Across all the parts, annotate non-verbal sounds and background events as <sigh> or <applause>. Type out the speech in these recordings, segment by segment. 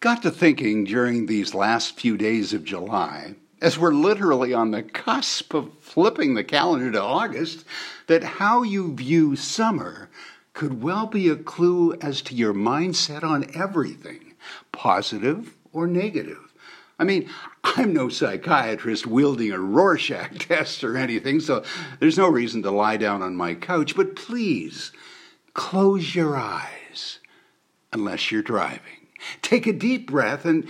Got to thinking during these last few days of July, as we're literally on the cusp of flipping the calendar to August, that how you view summer could well be a clue as to your mindset on everything, positive or negative. I mean, I'm no psychiatrist wielding a Rorschach <laughs> test or anything, so there's no reason to lie down on my couch, but please close your eyes unless you're driving. Take a deep breath and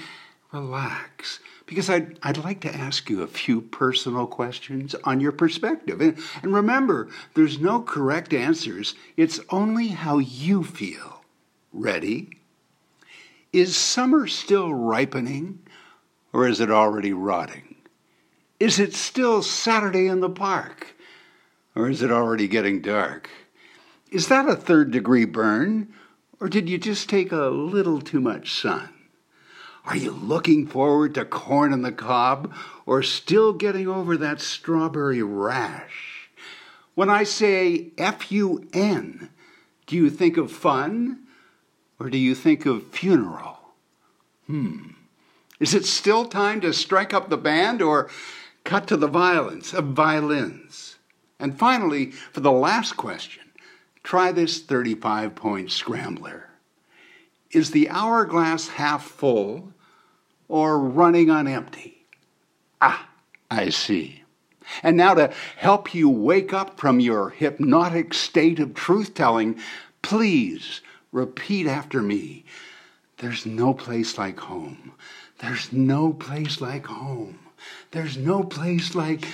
relax. Because I'd, I'd like to ask you a few personal questions on your perspective. And, and remember, there's no correct answers, it's only how you feel. Ready? Is summer still ripening, or is it already rotting? Is it still Saturday in the park, or is it already getting dark? Is that a third degree burn, or did you just take a little too much sun? Are you looking forward to corn on the cob or still getting over that strawberry rash? When I say F U N, do you think of fun or do you think of funeral? Hmm. Is it still time to strike up the band or cut to the violence of violins? And finally, for the last question, Try this 35 point scrambler. Is the hourglass half full or running on empty? Ah, I see. And now to help you wake up from your hypnotic state of truth telling, please repeat after me. There's no place like home. There's no place like home. There's no place like.